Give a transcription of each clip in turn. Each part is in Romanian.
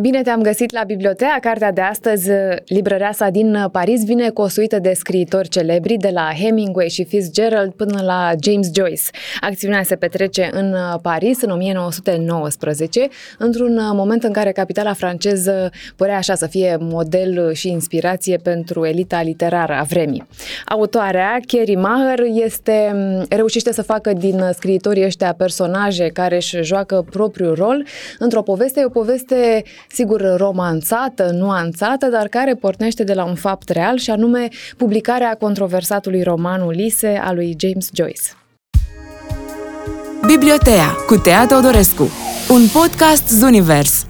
Bine te-am găsit la Bibliotea. Cartea de astăzi, Librăreasa din Paris, vine cu o suită de scriitori celebri, de la Hemingway și Fitzgerald până la James Joyce. Acțiunea se petrece în Paris în 1919, într-un moment în care capitala franceză părea așa să fie model și inspirație pentru elita literară a vremii. Autoarea, Carrie Maher, este, reușește să facă din scriitorii ăștia personaje care își joacă propriul rol într-o poveste, e o poveste sigur romanțată, nuanțată, dar care pornește de la un fapt real și anume publicarea controversatului roman Ulise a lui James Joyce. Bibliotea cu Tea Teodorescu, un podcast Zunivers.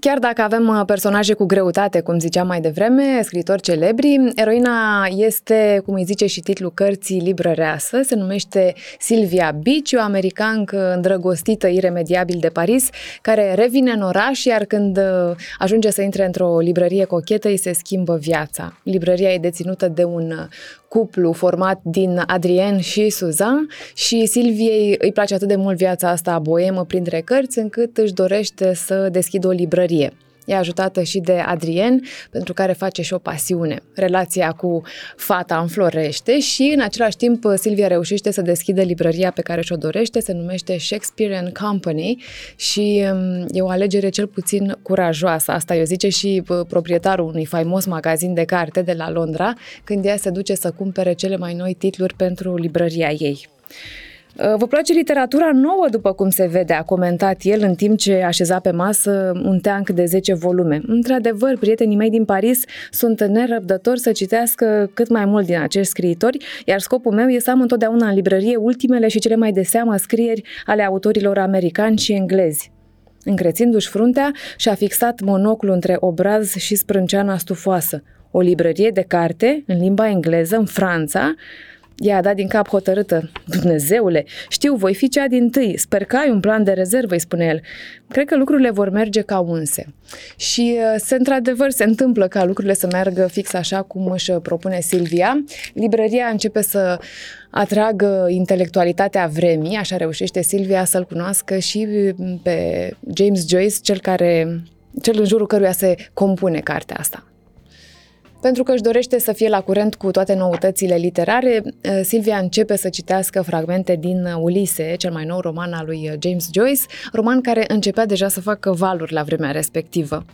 Chiar dacă avem uh, personaje cu greutate, cum ziceam mai devreme, scritori celebri, eroina este, cum îi zice și titlul cărții, librăreasă, se numește Silvia Bici, o americancă îndrăgostită iremediabil de Paris, care revine în oraș, iar când uh, ajunge să intre într-o librărie cochetă, îi se schimbă viața. Librăria e deținută de un uh, cuplu format din Adrien și Suzan și Silviei îi place atât de mult viața asta boemă printre cărți încât își dorește să deschidă o librărie. E ajutată și de Adrien, pentru care face și o pasiune. Relația cu fata înflorește și, în același timp, Silvia reușește să deschidă librăria pe care și-o dorește, se numește Shakespeare and Company și um, e o alegere cel puțin curajoasă. Asta eu zice și uh, proprietarul unui faimos magazin de carte de la Londra, când ea se duce să cumpere cele mai noi titluri pentru librăria ei. Uh, vă place literatura nouă, după cum se vede, a comentat el în timp ce așeza pe masă un teanc de 10 volume. Într-adevăr, prietenii mei din Paris sunt nerăbdători să citească cât mai mult din acești scriitori, iar scopul meu este să am întotdeauna în librărie ultimele și cele mai de seamă scrieri ale autorilor americani și englezi. Încrețindu-și fruntea, și-a fixat monoclul între obraz și sprânceana stufoasă. O librărie de carte, în limba engleză, în Franța, ea a dat din cap hotărâtă. Dumnezeule, știu, voi fi cea din tâi. Sper că ai un plan de rezervă, îi spune el. Cred că lucrurile vor merge ca unse. Și uh, se într-adevăr se întâmplă ca lucrurile să meargă fix așa cum își propune Silvia. Librăria începe să atragă intelectualitatea vremii, așa reușește Silvia să-l cunoască și pe James Joyce, cel care cel în jurul căruia se compune cartea asta. Pentru că își dorește să fie la curent cu toate noutățile literare, eh, Silvia începe să citească fragmente din Ulise, cel mai nou roman al lui James Joyce, roman care începea deja să facă valuri la vremea respectivă.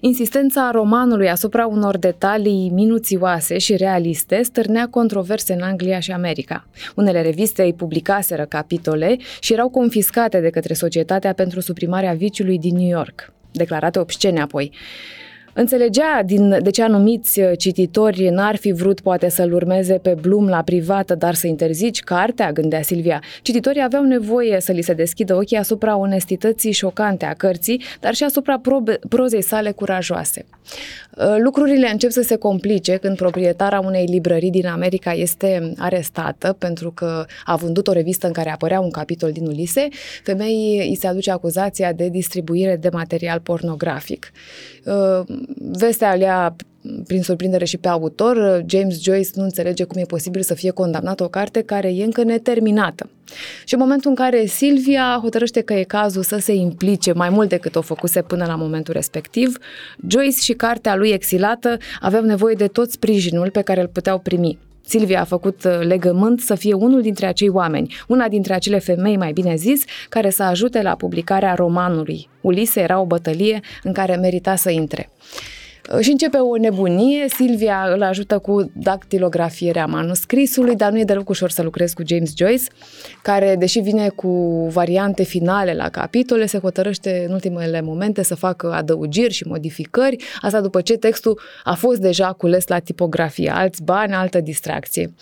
Insistența romanului asupra unor detalii minuțioase și realiste stârnea controverse în Anglia și America. Unele reviste îi publicaseră capitole și erau confiscate de către Societatea pentru Suprimarea Viciului din New York, declarate obscene apoi. Înțelegea din, de ce anumiți uh, cititori n-ar fi vrut poate să-l urmeze pe Blum la privată, dar să interzici cartea, gândea Silvia. Cititorii aveau nevoie să li se deschidă ochii asupra onestității șocante a cărții, dar și asupra probe, prozei sale curajoase. Uh, lucrurile încep să se complice când proprietara unei librării din America este arestată pentru că a vândut o revistă în care apărea un capitol din Ulise. Femeii îi se aduce acuzația de distribuire de material pornografic. Uh, vestea alea prin surprindere și pe autor, James Joyce nu înțelege cum e posibil să fie condamnată o carte care e încă neterminată. Și în momentul în care Silvia hotărăște că e cazul să se implice mai mult decât o făcuse până la momentul respectiv, Joyce și cartea lui exilată aveau nevoie de tot sprijinul pe care îl puteau primi. Silvia a făcut uh, legământ să fie unul dintre acei oameni, una dintre acele femei, mai bine zis, care să ajute la publicarea romanului. Ulise era o bătălie în care merita să intre. Și începe o nebunie, Silvia îl ajută cu dactilografierea manuscrisului, dar nu e deloc ușor să lucrezi cu James Joyce, care, deși vine cu variante finale la capitole, se hotărăște în ultimele momente să facă adăugiri și modificări, asta după ce textul a fost deja cules la tipografie, alți bani, altă distracție.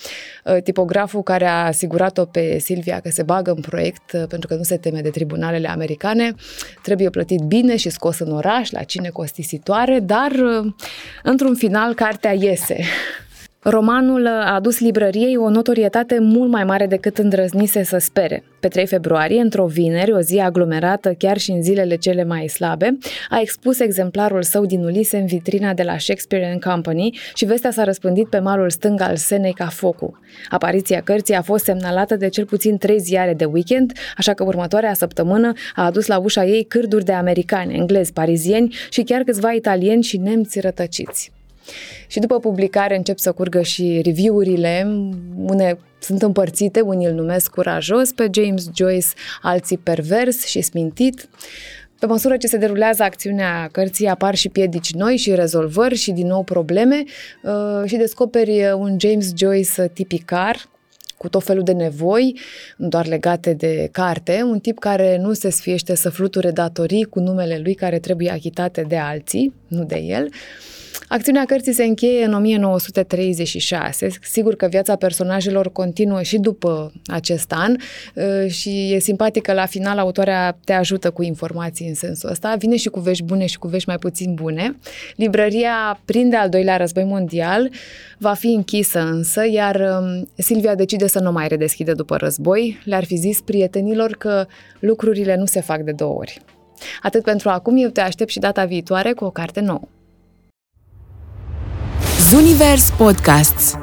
Uh, tipograful care a asigurat-o pe Silvia că se bagă în proiect uh, pentru că nu se teme de tribunalele americane, trebuie plătit bine și scos în oraș, la cine costisitoare, dar într-un final, cartea iese. Romanul a adus librăriei o notorietate mult mai mare decât îndrăznise să spere. Pe 3 februarie, într-o vineri, o zi aglomerată chiar și în zilele cele mai slabe, a expus exemplarul său din Ulise în vitrina de la Shakespeare and Company și vestea s-a răspândit pe malul stâng al Senei ca focul. Apariția cărții a fost semnalată de cel puțin trei ziare de weekend, așa că următoarea săptămână a adus la ușa ei cârduri de americani, englezi, parizieni și chiar câțiva italieni și nemți rătăciți. Și după publicare încep să curgă și review-urile, une sunt împărțite, unii îl numesc curajos pe James Joyce, alții pervers și smintit. Pe măsură ce se derulează acțiunea cărții, apar și piedici noi și rezolvări și din nou probleme uh, și descoperi un James Joyce tipicar, cu tot felul de nevoi, nu doar legate de carte, un tip care nu se sfiește să fluture datorii cu numele lui care trebuie achitate de alții, nu de el, Acțiunea cărții se încheie în 1936. Sigur că viața personajelor continuă și după acest an uh, și e simpatică la final, autoarea te ajută cu informații în sensul ăsta. Vine și cu vești bune și cu vești mai puțin bune. Librăria prinde al doilea război mondial, va fi închisă însă, iar um, Silvia decide să nu mai redeschide după război. Le-ar fi zis prietenilor că lucrurile nu se fac de două ori. Atât pentru acum, eu te aștept și data viitoare cu o carte nouă. Zunivers Podcasts